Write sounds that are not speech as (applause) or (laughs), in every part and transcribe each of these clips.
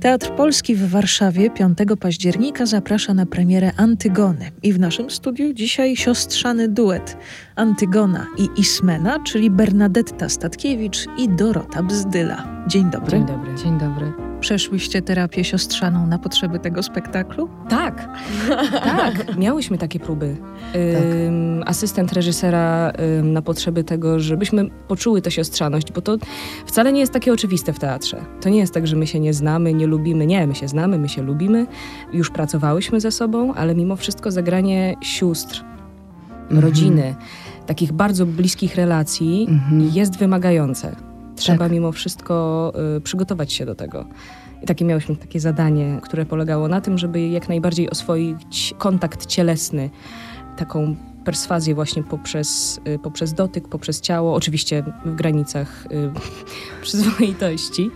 Teatr Polski w Warszawie 5 października zaprasza na premierę Antygony. I w naszym studiu dzisiaj siostrzany duet Antygona i Ismena, czyli Bernadetta Statkiewicz i Dorota Bzdyla. Dzień dobry. Dzień dobry. Dzień dobry. Przeszłyście terapię siostrzaną na potrzeby tego spektaklu? Tak, (laughs) tak. Miałyśmy takie próby. Ym, asystent reżysera ym, na potrzeby tego, żebyśmy poczuły tę siostrzaność, bo to wcale nie jest takie oczywiste w teatrze. To nie jest tak, że my się nie znamy, nie lubimy. Nie, my się znamy, my się lubimy. Już pracowałyśmy ze sobą, ale mimo wszystko zagranie sióstr, Mhm. rodziny, takich bardzo bliskich relacji Mhm. jest wymagające. Trzeba Tak. mimo wszystko y, przygotować się do tego. I takie miałyśmy takie zadanie, które polegało na tym, żeby jak najbardziej oswoić kontakt cielesny, taką perswazję właśnie poprzez, y, poprzez dotyk, poprzez ciało, oczywiście w granicach y, (laughs) przyzwoitości,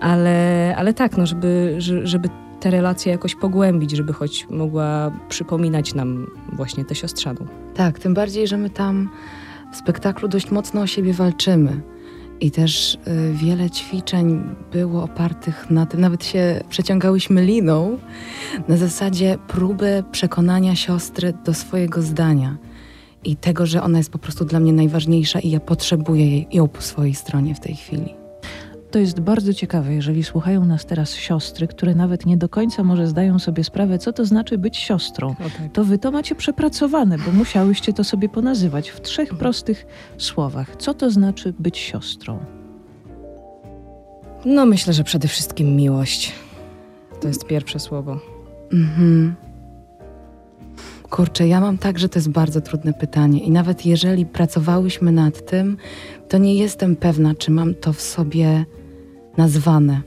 ale, ale tak, no, żeby, że- żeby te relacje jakoś pogłębić, żeby choć mogła przypominać nam właśnie tę siostrzaną. Tak, tym bardziej, że my tam w spektaklu dość mocno o siebie walczymy. I też y, wiele ćwiczeń było opartych na tym, nawet się przeciągałyśmy liną, na zasadzie próby przekonania siostry do swojego zdania i tego, że ona jest po prostu dla mnie najważniejsza i ja potrzebuję jej, ją po swojej stronie w tej chwili. To jest bardzo ciekawe, jeżeli słuchają nas teraz siostry, które nawet nie do końca może zdają sobie sprawę, co to znaczy być siostrą. To wy to macie przepracowane, bo musiałyście to sobie ponazywać w trzech prostych słowach. Co to znaczy być siostrą? No myślę, że przede wszystkim miłość. To jest pierwsze słowo. Mhm. Kurczę, ja mam tak, że to jest bardzo trudne pytanie i nawet jeżeli pracowałyśmy nad tym, to nie jestem pewna, czy mam to w sobie nazwane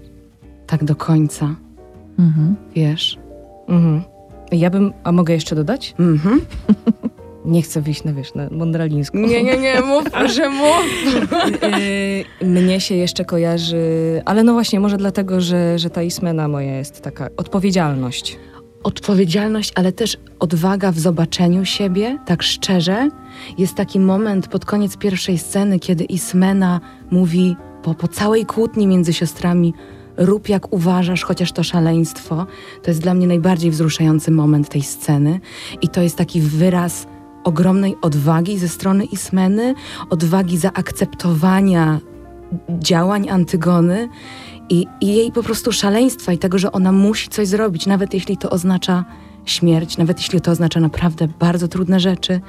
tak do końca, Mhm. wiesz? Mhm. Ja bym, a mogę jeszcze dodać? Mhm. (laughs) Nie chcę wyjść na, wiesz, na mądralińsku. Nie, nie, nie, mów, (laughs) że mów. Yy, Mnie się jeszcze kojarzy, ale no właśnie, może dlatego, że, że ta Ismena moja jest taka odpowiedzialność. Odpowiedzialność, ale też odwaga w zobaczeniu siebie, tak szczerze. Jest taki moment pod koniec pierwszej sceny, kiedy Ismena mówi po, po całej kłótni między siostrami rób jak uważasz, chociaż to szaleństwo. To jest dla mnie najbardziej wzruszający moment tej sceny i to jest taki wyraz ogromnej odwagi ze strony Ismeny, odwagi zaakceptowania działań Antygony i, i jej po prostu szaleństwa i tego, że ona musi coś zrobić, nawet jeśli to oznacza śmierć, nawet jeśli to oznacza naprawdę bardzo trudne rzeczy,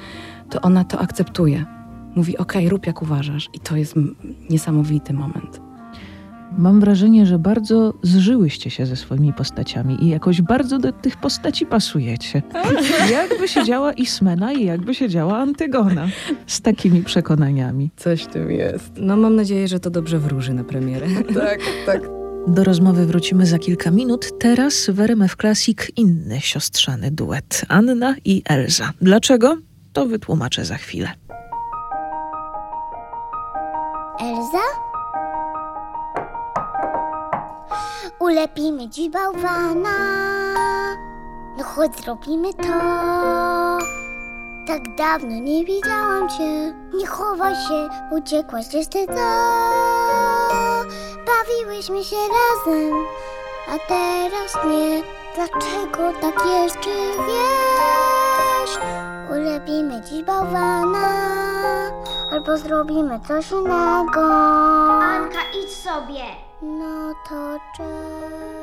to ona to akceptuje. Mówi, okej, rób jak uważasz. I to jest niesamowity moment. Mam wrażenie, że bardzo zżyłyście się ze swoimi postaciami i jakoś bardzo do tych postaci pasujecie. Jakby się działa Ismena i jakby się działa Antygona z takimi przekonaniami. Coś w tym jest. No mam nadzieję, że to dobrze wróży na premierę. (laughs) Tak, tak. Do rozmowy wrócimy za kilka minut. Teraz w RMF Classic inny siostrzany duet. Anna i Elza. Dlaczego? To wytłumaczę za chwilę. Ulepimy dziś bałwana. No chodź zrobimy to. Tak dawno nie widziałam cię. Nie chowaj się, uciekłaś ty to. Bawiłyśmy się razem, a teraz nie. Dlaczego tak jest, czy wiesz? Ulepimy dziś bałwana. Albo zrobimy coś innego. Anka, idź sobie. No to cześć.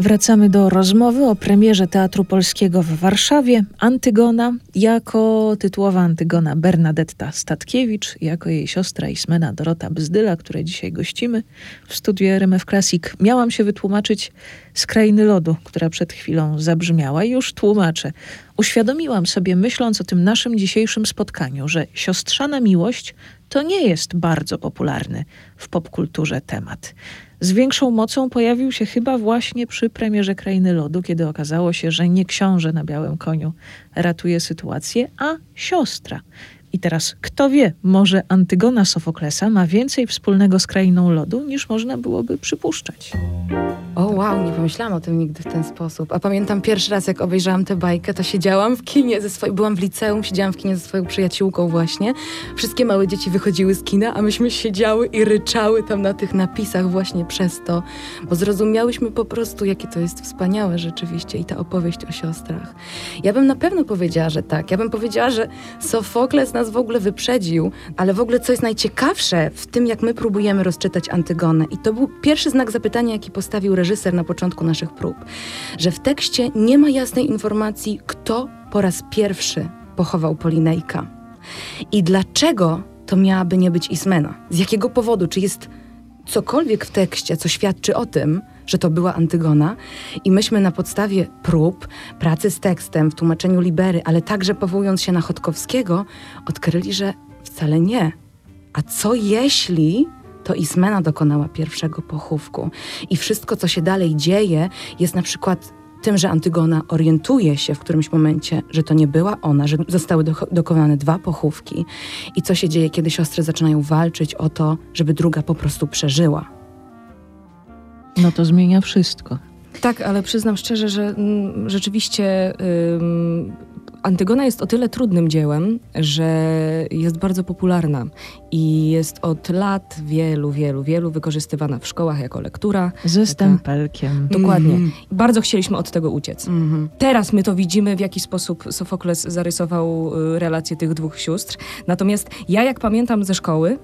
Wracamy do rozmowy o premierze Teatru Polskiego w Warszawie. Antygona, jako tytułowa Antygona Bernadetta Statkiewicz, jako jej siostra Ismena Dorota Bzdyla, które dzisiaj gościmy w studiu RMF Classic. Miałam się wytłumaczyć z Krainy Lodu, która przed chwilą zabrzmiała już tłumaczę. Uświadomiłam sobie, myśląc o tym naszym dzisiejszym spotkaniu, że siostrzana miłość to nie jest bardzo popularny w popkulturze temat. Z większą mocą pojawił się chyba właśnie przy premierze Krainy Lodu, kiedy okazało się, że nie książę na białym koniu ratuje sytuację, a siostra. I teraz, kto wie, może Antygona Sofoklesa ma więcej wspólnego z Krainą Lodu, niż można byłoby przypuszczać. O wow, nie pomyślałam o tym nigdy w ten sposób. A pamiętam pierwszy raz, jak obejrzałam tę bajkę, to siedziałam w kinie ze swoją, byłam w liceum, siedziałam w kinie ze swoją przyjaciółką właśnie. Wszystkie małe dzieci wychodziły z kina, a myśmy siedziały i ryczały tam na tych napisach właśnie przez to, bo zrozumiałyśmy po prostu, jakie to jest wspaniałe rzeczywiście i ta opowieść o siostrach. Ja bym na pewno powiedziała, że tak. Ja bym powiedziała, że Sofokles nas w ogóle wyprzedził, ale w ogóle co jest najciekawsze w tym, jak my próbujemy rozczytać Antygonę i to był pierwszy znak zapytania, jaki postawił reżyser na początku naszych prób, że w tekście nie ma jasnej informacji, kto po raz pierwszy pochował Polinejka i dlaczego to miałaby nie być Ismena. Z jakiego powodu? Czy jest cokolwiek w tekście, co świadczy o tym, że to była Antygona i myśmy na podstawie prób, pracy z tekstem, w tłumaczeniu Libery, ale także powołując się na Chodkowskiego, odkryli, że wcale nie. A co jeśli to Ismena dokonała pierwszego pochówku i wszystko, co się dalej dzieje, jest na przykład tym, że Antygona orientuje się w którymś momencie, że to nie była ona, że zostały do, dokonane dwa pochówki i co się dzieje, kiedy siostry zaczynają walczyć o to, żeby druga po prostu przeżyła. No to zmienia wszystko. Tak, ale przyznam szczerze, że mm, rzeczywiście ym, Antygona jest o tyle trudnym dziełem, że jest bardzo popularna i jest od lat wielu, wielu, wielu wykorzystywana w szkołach jako lektura. Ze stempelkiem. Dokładnie. Mhm. Bardzo chcieliśmy od tego uciec. Mhm. Teraz my to widzimy, w jaki sposób Sofokles zarysował y, relacje tych dwóch sióstr. Natomiast ja, jak pamiętam ze szkoły,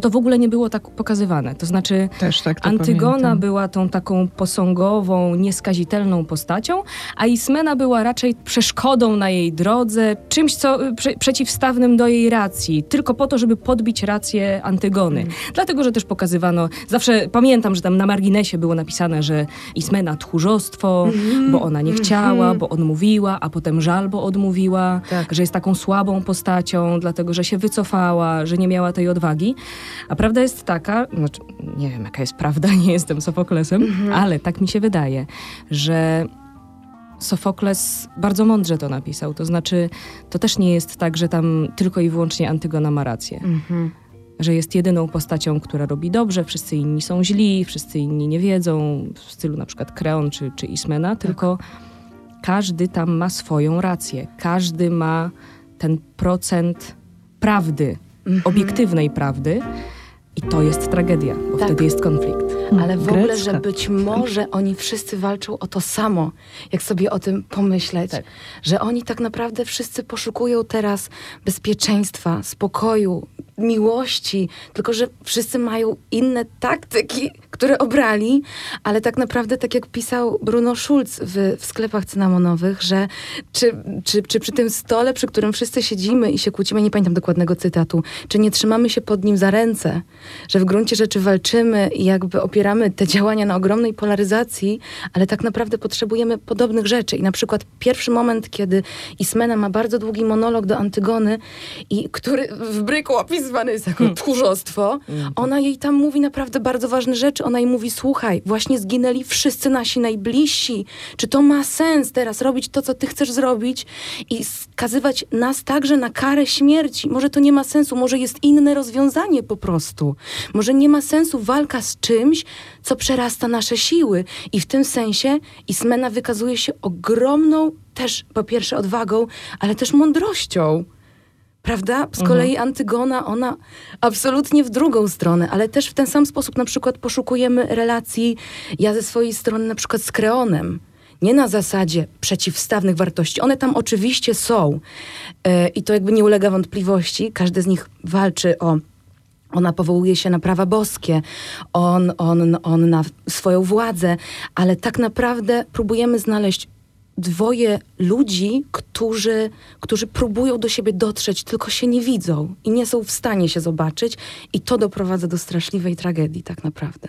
to to w ogóle nie było tak pokazywane. To znaczy, Też tak to Antygona pamiętam. była tą taką posągową, nieskazitelną postacią, a Ismena była raczej przeszkodą na jej drodze, czymś co prze, przeciwstawnym do jej racji, tylko po to, żeby podbić rację Antygony. Dlatego, że też pokazywano, zawsze pamiętam, że tam na marginesie było napisane, że Ismena tchórzostwo, bo ona nie chciała, bo odmówiła, a potem żal, bo odmówiła, Tak. że jest taką słabą postacią, dlatego, że się wycofała, że nie miała tej odwagi. A prawda jest taka, znaczy, nie wiem jaka jest prawda, (laughs) nie jestem Sofoklesem, ale tak mi się wydaje, że Sofokles bardzo mądrze to napisał. To znaczy, to też nie jest tak, że tam tylko i wyłącznie Antygona ma rację. Mhm. Że jest jedyną postacią, która robi dobrze, wszyscy inni są źli, wszyscy inni nie wiedzą, w stylu na przykład Kreon czy, czy Ismena, tylko każdy tam ma swoją rację. Każdy ma ten procent prawdy, obiektywnej prawdy. I to jest tragedia, bo Tak. wtedy jest konflikt. Ale w ogóle, Grecka. że być może oni wszyscy walczą o to samo, jak sobie o tym pomyśleć, Tak. że oni tak naprawdę wszyscy poszukują teraz bezpieczeństwa, spokoju, miłości, tylko że wszyscy mają inne taktyki, które obrali, ale tak naprawdę, tak jak pisał Bruno Schulz w, w sklepach cynamonowych, że czy, czy, czy przy tym stole, przy którym wszyscy siedzimy i się kłócimy, nie pamiętam dokładnego cytatu, czy nie trzymamy się pod nim za ręce, że w gruncie rzeczy walczymy i jakby opieramy te działania na ogromnej polaryzacji, ale tak naprawdę potrzebujemy podobnych rzeczy. I na przykład pierwszy moment, kiedy Ismena ma bardzo długi monolog do Antygony, i który w bryku opisywany jest jako tchórzostwo, ona jej tam mówi naprawdę bardzo ważne rzeczy. Ona jej mówi, słuchaj, właśnie zginęli wszyscy nasi najbliżsi. Czy to ma sens teraz robić to, co ty chcesz zrobić i skazywać nas także na karę śmierci? Może to nie ma sensu, może jest inne rozwiązanie po prostu. Może nie ma sensu walka z czymś, co przerasta nasze siły. I w tym sensie Ismena wykazuje się ogromną też po pierwsze odwagą, ale też mądrością. Prawda? Z kolei Antygona, ona absolutnie w drugą stronę, ale też w ten sam sposób na przykład poszukujemy relacji, ja ze swojej strony na przykład z Kreonem. Nie na zasadzie przeciwstawnych wartości. One tam oczywiście są e, i to jakby nie ulega wątpliwości. Każdy z nich walczy o ona powołuje się na prawa boskie, on, on, on na swoją władzę, ale tak naprawdę próbujemy znaleźć dwoje ludzi, którzy, którzy próbują do siebie dotrzeć, tylko się nie widzą i nie są w stanie się zobaczyć, i to doprowadza do straszliwej tragedii, tak naprawdę.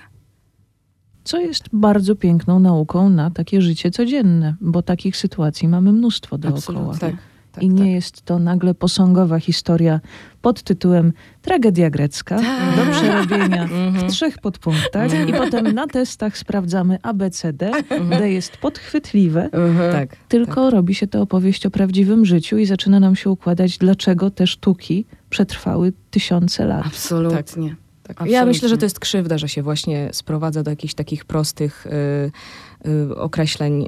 Co jest bardzo piękną nauką na takie życie codzienne, bo takich sytuacji mamy mnóstwo dookoła. Absolutnie. Tak, tak, I nie tak. jest to nagle posągowa historia pod tytułem Tragedia grecka Tak. do przerobienia Mhm. w trzech podpunktach i potem na testach sprawdzamy ABCD, D jest podchwytliwe, Tak. tylko robi się to opowieść o prawdziwym życiu i zaczyna nam się układać, dlaczego te sztuki przetrwały tysiące lat. Absolutnie. Tak. Ja myślę, że to jest krzywda, że się właśnie sprowadza do jakichś takich prostych y, y, określeń, y,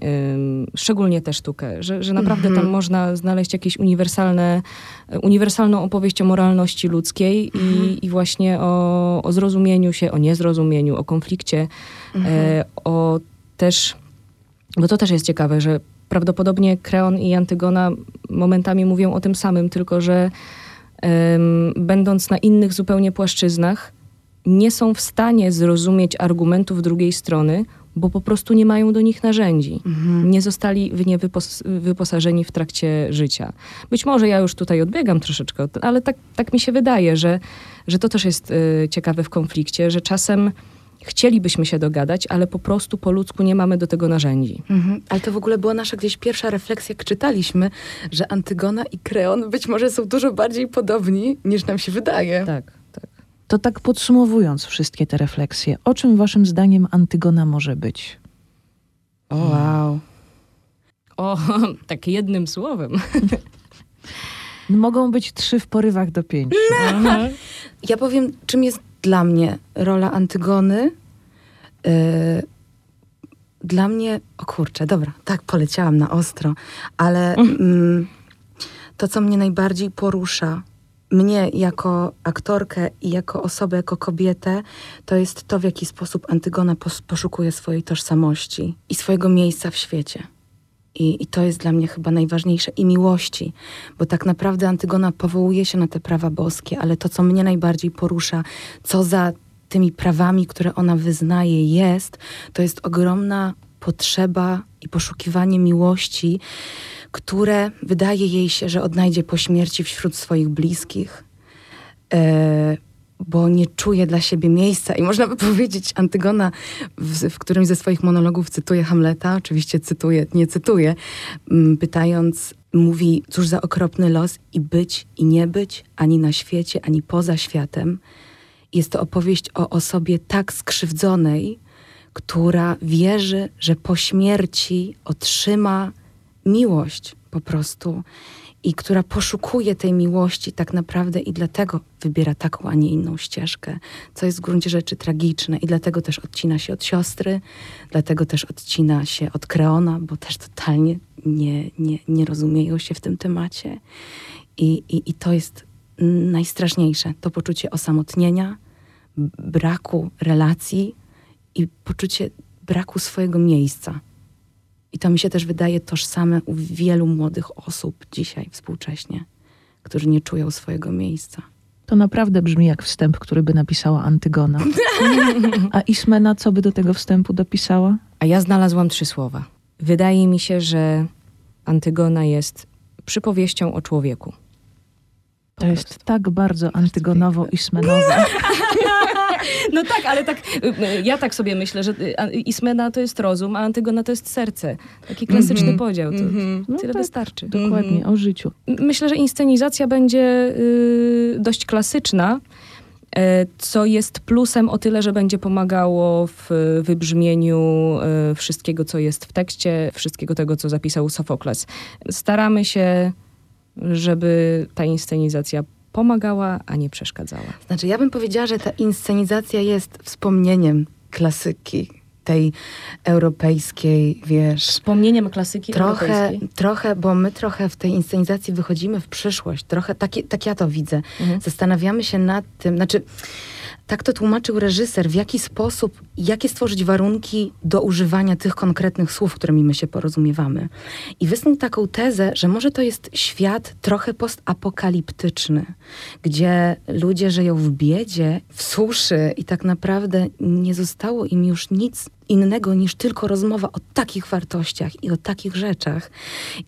szczególnie tę sztukę, że, że naprawdę Mhm. tam można znaleźć jakieś uniwersalne, uniwersalną opowieść o moralności ludzkiej i, i właśnie o, o zrozumieniu się, o niezrozumieniu, o konflikcie, e, o też, bo to też jest ciekawe, że prawdopodobnie Kreon i Antygona momentami mówią o tym samym, tylko że będąc na innych zupełnie płaszczyznach, nie są w stanie zrozumieć argumentów drugiej strony, bo po prostu nie mają do nich narzędzi. Mhm. Nie zostali w nie wypos- wyposażeni w trakcie życia. Być może ja już tutaj odbiegam troszeczkę, ale tak, tak mi się wydaje, że, że to też jest y, ciekawe w konflikcie, że czasem chcielibyśmy się dogadać, ale po prostu po ludzku nie mamy do tego narzędzi. Mhm. Ale to w ogóle była nasza gdzieś pierwsza refleksja, jak czytaliśmy, że Antygona i Kreon być może są dużo bardziej podobni, niż nam się wydaje. Tak. To tak podsumowując wszystkie te refleksje, o czym waszym zdaniem Antygona może być? O, wow. O, (laughs) tak jednym słowem. Mogą być trzy w porywach do pięciu. Ja powiem, czym jest dla mnie rola Antygony. Yy, dla mnie, o kurczę, dobra, tak poleciałam na ostro, ale mm, to, co mnie najbardziej porusza, mnie jako aktorkę i jako osobę, jako kobietę, to jest to, w jaki sposób Antygona pos- poszukuje swojej tożsamości i swojego miejsca w świecie. I, I to jest dla mnie chyba najważniejsze. I miłości, bo tak naprawdę Antygona powołuje się na te prawa boskie, ale to, co mnie najbardziej porusza, co za tymi prawami, które ona wyznaje, jest, to jest ogromna potrzeba i poszukiwanie miłości, które wydaje jej się, że odnajdzie po śmierci wśród swoich bliskich. E, bo nie czuje dla siebie miejsca. I można by powiedzieć, Antygona w, w którymś ze swoich monologów cytuje Hamleta, oczywiście cytuje, nie cytuje, pytając, mówi, cóż za okropny los i być, i nie być, ani na świecie, ani poza światem. Jest to opowieść o osobie tak skrzywdzonej, która wierzy, że po śmierci otrzyma miłość po prostu i która poszukuje tej miłości tak naprawdę i dlatego wybiera taką, a nie inną ścieżkę, co jest w gruncie rzeczy tragiczne i dlatego też odcina się od siostry, dlatego też odcina się od Kreona, bo też totalnie nie, nie, nie rozumieją się w tym temacie. I, i, I to jest najstraszniejsze, to poczucie osamotnienia, braku relacji i poczucie braku swojego miejsca. I to mi się też wydaje tożsame u wielu młodych osób dzisiaj, współcześnie, którzy nie czują swojego miejsca. To naprawdę brzmi jak wstęp, który by napisała Antygona. A Ismena co by do tego wstępu dopisała? A ja znalazłam trzy słowa. Wydaje mi się, że Antygona jest przypowieścią o człowieku. To jest tak bardzo antygonowo-ismenowe. (laughs) (laughs) No tak, ale tak, y, y, ja tak sobie myślę, że y, Ismena to jest rozum, a Antygona to jest serce. Taki klasyczny Mhm. podział. To No tyle tak, wystarczy. Dokładnie, o życiu. Myślę, że inscenizacja będzie y, dość klasyczna, e, co jest plusem o tyle, że będzie pomagało w wybrzmieniu y, wszystkiego, co jest w tekście, wszystkiego tego, co zapisał Sofokles. Staramy się, żeby ta inscenizacja pomagała, a nie przeszkadzała. Znaczy, ja bym powiedziała, że ta inscenizacja jest wspomnieniem klasyki, tej europejskiej, wiesz. Wspomnieniem klasyki Trochę, europejskiej. trochę, bo my trochę w tej inscenizacji wychodzimy w przyszłość. Trochę, tak, tak ja to widzę. Mhm. Zastanawiamy się nad tym, znaczy tak to tłumaczył reżyser, w jaki sposób, jakie stworzyć warunki do używania tych konkretnych słów, którymi my się porozumiewamy. I wysnuł taką tezę, że może to jest świat trochę postapokaliptyczny, gdzie ludzie żyją w biedzie, w suszy i tak naprawdę nie zostało im już nic innego niż tylko rozmowa o takich wartościach i o takich rzeczach.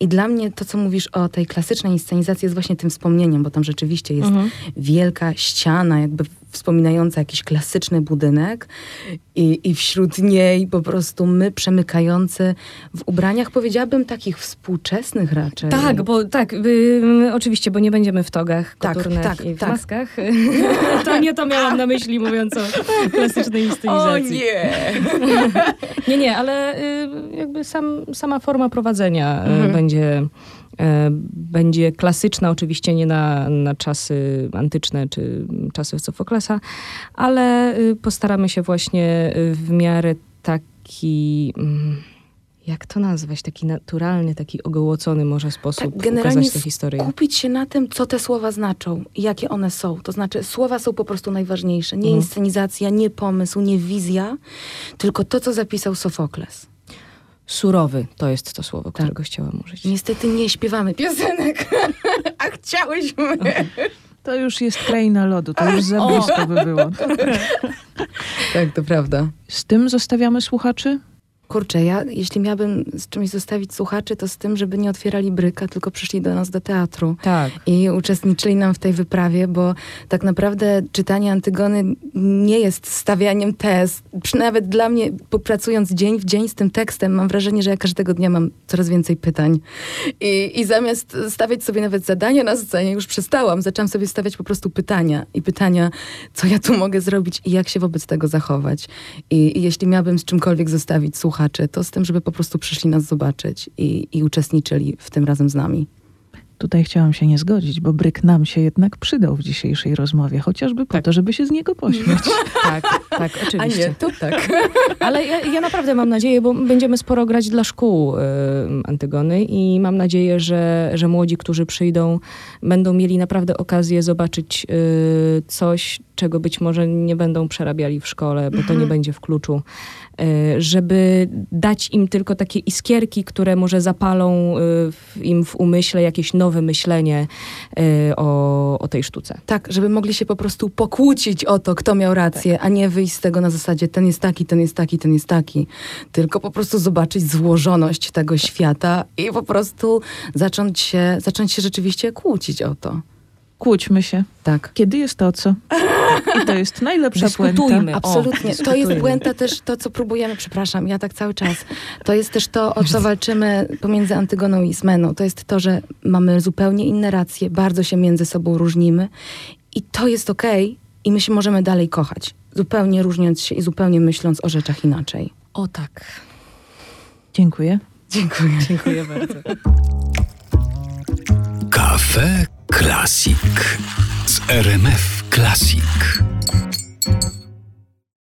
I dla mnie to, co mówisz o tej klasycznej inscenizacji jest właśnie tym wspomnieniem, bo tam rzeczywiście jest Mhm. wielka ściana, jakby wspominająca jakiś klasyczny budynek i, i wśród niej po prostu my przemykający w ubraniach, powiedziałabym, takich współczesnych raczej. Tak, bo tak, y, oczywiście, bo nie będziemy w togach, Tak, tak, i w tak. maskach. (laughs) to nie to miałam na myśli, mówiąc o klasycznej inscenizacji. nie! (laughs) Nie, nie, ale y, jakby sam, sama forma prowadzenia y, Mhm. będzie, E, będzie klasyczna, oczywiście nie na, na czasy antyczne czy czasy Sofoklesa, ale y, postaramy się właśnie y, w miarę taki. Jak to nazwać? Taki naturalny, taki ogołocony może sposób Tak, generalnie ukazać tę historię. Kupić się na tym, co te słowa znaczą i jakie one są. To znaczy, słowa są po prostu najważniejsze. Nie Mhm. inscenizacja, nie pomysł, nie wizja, tylko to, co zapisał Sofokles. Surowy to jest to słowo, Tak. którego chciałam użyć. Niestety nie śpiewamy piosenek, (laughs) a chciałyśmy. To już jest kraina lodu, to już za blisko by było. Tak, to prawda. Z tym zostawiamy słuchaczy? Kurczę, ja jeśli miałabym z czymś zostawić słuchaczy, to z tym, żeby nie otwierali bryka, tylko przyszli do nas do teatru. Tak. i uczestniczyli nam w tej wyprawie, bo tak naprawdę czytanie Antygony nie jest stawianiem. Przy- Nawet dla mnie, po- pracując dzień w dzień z tym tekstem, mam wrażenie, że ja każdego dnia mam coraz więcej pytań. I, I zamiast stawiać sobie nawet zadania na scenie, już przestałam. Zaczęłam sobie stawiać po prostu pytania. I pytania, co ja tu mogę zrobić i jak się wobec tego zachować. I, i jeśli miałabym z czymkolwiek zostawić słuchaczy, to z tym, żeby po prostu przyszli nas zobaczyć i, i uczestniczyli w tym razem z nami. Tutaj chciałam się nie zgodzić, bo bryk nam się jednak przydał w dzisiejszej rozmowie, chociażby po Tak. to, żeby się z niego pośmiać. (laughs) Tak, tak, oczywiście. to tak. (laughs) Ale ja, ja naprawdę mam nadzieję, bo będziemy sporo grać dla szkół y, Antygony i mam nadzieję, że, że młodzi, którzy przyjdą, będą mieli naprawdę okazję zobaczyć y, coś, czego być może nie będą przerabiali w szkole, bo to nie będzie w kluczu. Y, żeby dać im tylko takie iskierki, które może zapalą y, im w umyśle jakieś nowe myślenie y, o, o tej sztuce. Tak, żeby mogli się po prostu pokłócić o to, kto miał rację, a nie wyjść z tego na zasadzie ten jest taki, ten jest taki, ten jest taki. Tylko po prostu zobaczyć złożoność tego świata i po prostu zacząć się, zacząć się rzeczywiście kłócić o to. Kłóćmy się. Tak. Kiedy jest to, co? I to jest najlepsza puenta. Dyskutujmy. O, Absolutnie. to jest błęda też to, co próbujemy, przepraszam, ja tak cały czas. To jest też to, o co (laughs) walczymy pomiędzy Antygoną i Ismeną. To jest to, że mamy zupełnie inne racje, bardzo się między sobą różnimy i to jest okej i my się możemy dalej kochać. Zupełnie różniąc się i zupełnie myśląc o rzeczach inaczej. O tak. Dziękuję. Dziękuję. Dziękuję bardzo. Cafe Classic z RMF Classic.